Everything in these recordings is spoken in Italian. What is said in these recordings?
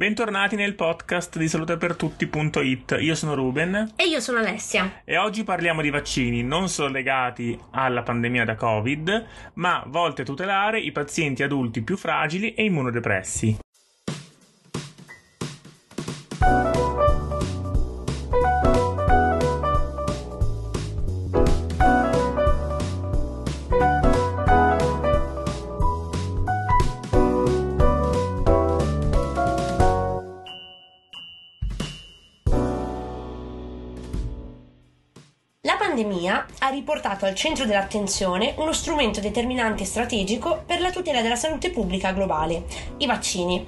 Bentornati nel podcast di salutepertutti.it. Io sono Ruben. E io sono Alessia. E oggi parliamo di vaccini non solo legati alla pandemia da Covid, ma volti a tutelare i pazienti adulti più fragili e immunodepressi. Pandemia ha riportato al centro dell'attenzione uno strumento determinante e strategico per la tutela della salute pubblica globale, i vaccini.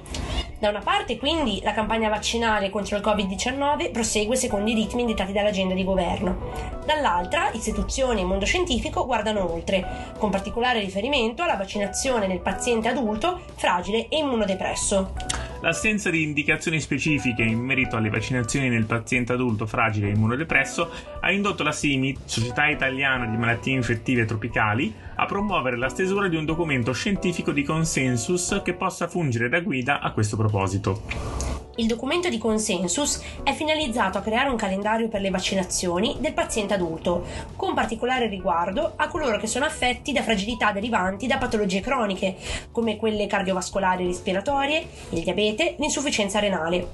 Da una parte, quindi, la campagna vaccinale contro il Covid-19 prosegue secondo i ritmi indicati dall'agenda di governo. Dall'altra, istituzioni e mondo scientifico guardano oltre, con particolare riferimento alla vaccinazione nel paziente adulto fragile e immunodepresso. L'assenza di indicazioni specifiche in merito alle vaccinazioni nel paziente adulto fragile e immunodepresso ha indotto la SIMI, Società Italiana di Malattie Infettive Tropicali, a promuovere la stesura di un documento scientifico di consensus che possa fungere da guida a questo proposito. Il documento di consensus è finalizzato a creare un calendario per le vaccinazioni del paziente adulto, con particolare riguardo a coloro che sono affetti da fragilità derivanti da patologie croniche, come quelle cardiovascolari e respiratorie, il diabete, l'insufficienza renale.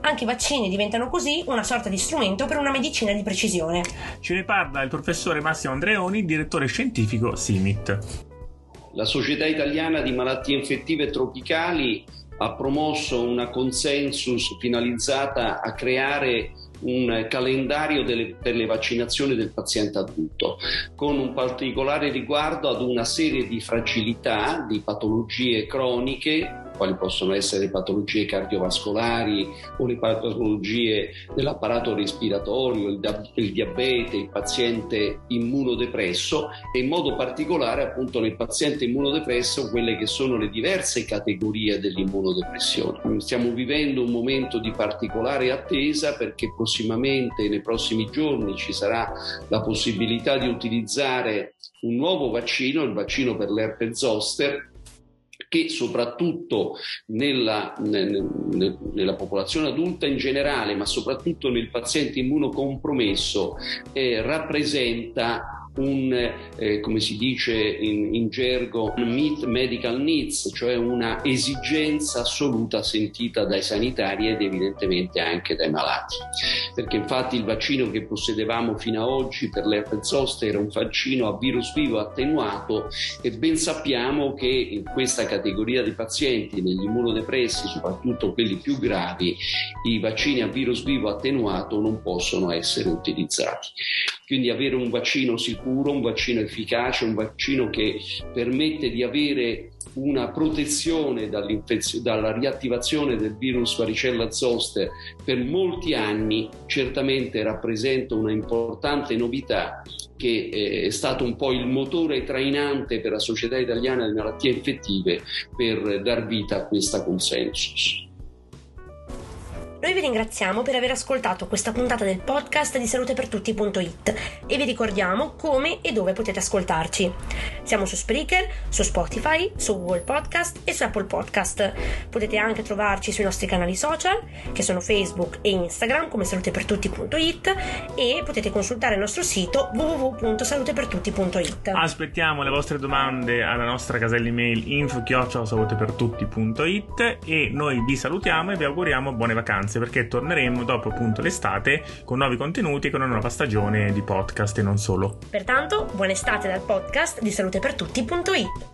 Anche i vaccini diventano così una sorta di strumento per una medicina di precisione. Ce ne parla il professore Massimo Andreoni, direttore scientifico SIMIT. La Società Italiana di Malattie Infettive Tropicali ha promosso una consensus finalizzata a creare un calendario delle, per le vaccinazioni del paziente adulto, con un particolare riguardo ad una serie di fragilità, di patologie croniche quali possono essere le patologie cardiovascolari o le patologie dell'apparato respiratorio, il, il diabete, il paziente immunodepresso e in modo particolare appunto nel paziente immunodepresso quelle che sono le diverse categorie dell'immunodepressione. Stiamo vivendo un momento di particolare attesa perché prossimamente nei prossimi giorni ci sarà la possibilità di utilizzare un nuovo vaccino, il vaccino per l'herpes zoster, che soprattutto nella, nella, popolazione adulta in generale, ma soprattutto nel paziente immunocompromesso, eh, rappresenta un, eh, come si dice in, in gergo, meet medical needs, cioè una esigenza assoluta sentita dai sanitari ed evidentemente anche dai malati. Perché infatti il vaccino che possedevamo fino ad oggi per l'herpes zoster era un vaccino a virus vivo attenuato e ben sappiamo che in questa categoria di pazienti, negli immunodepressi, soprattutto quelli più gravi, i vaccini a virus vivo attenuato non possono essere utilizzati. Quindi avere un vaccino sicuro, un vaccino efficace, un vaccino che permette di avere una protezione dalla riattivazione del virus varicella zoster per molti anni certamente rappresenta una importante novità che eh, è stato un po' il motore trainante per la Società Italiana di Malattie Infettive per dar vita a questa consensus. Noi vi ringraziamo per aver ascoltato questa puntata del podcast di salutepertutti.it e vi ricordiamo come e dove potete ascoltarci. Siamo su Spreaker, su Spotify, su Google Podcast e su Apple Podcast. Potete anche trovarci sui nostri canali social, che sono Facebook e Instagram come salutepertutti.it e potete consultare il nostro sito www.salutepertutti.it. Aspettiamo le vostre domande alla nostra casella email info-salutepertutti.it e noi vi salutiamo e vi auguriamo buone vacanze vacanze perché torneremo dopo appunto l'estate con nuovi contenuti e con una nuova stagione di podcast e non solo. Pertanto, buona estate dal podcast di salutepertutti.it.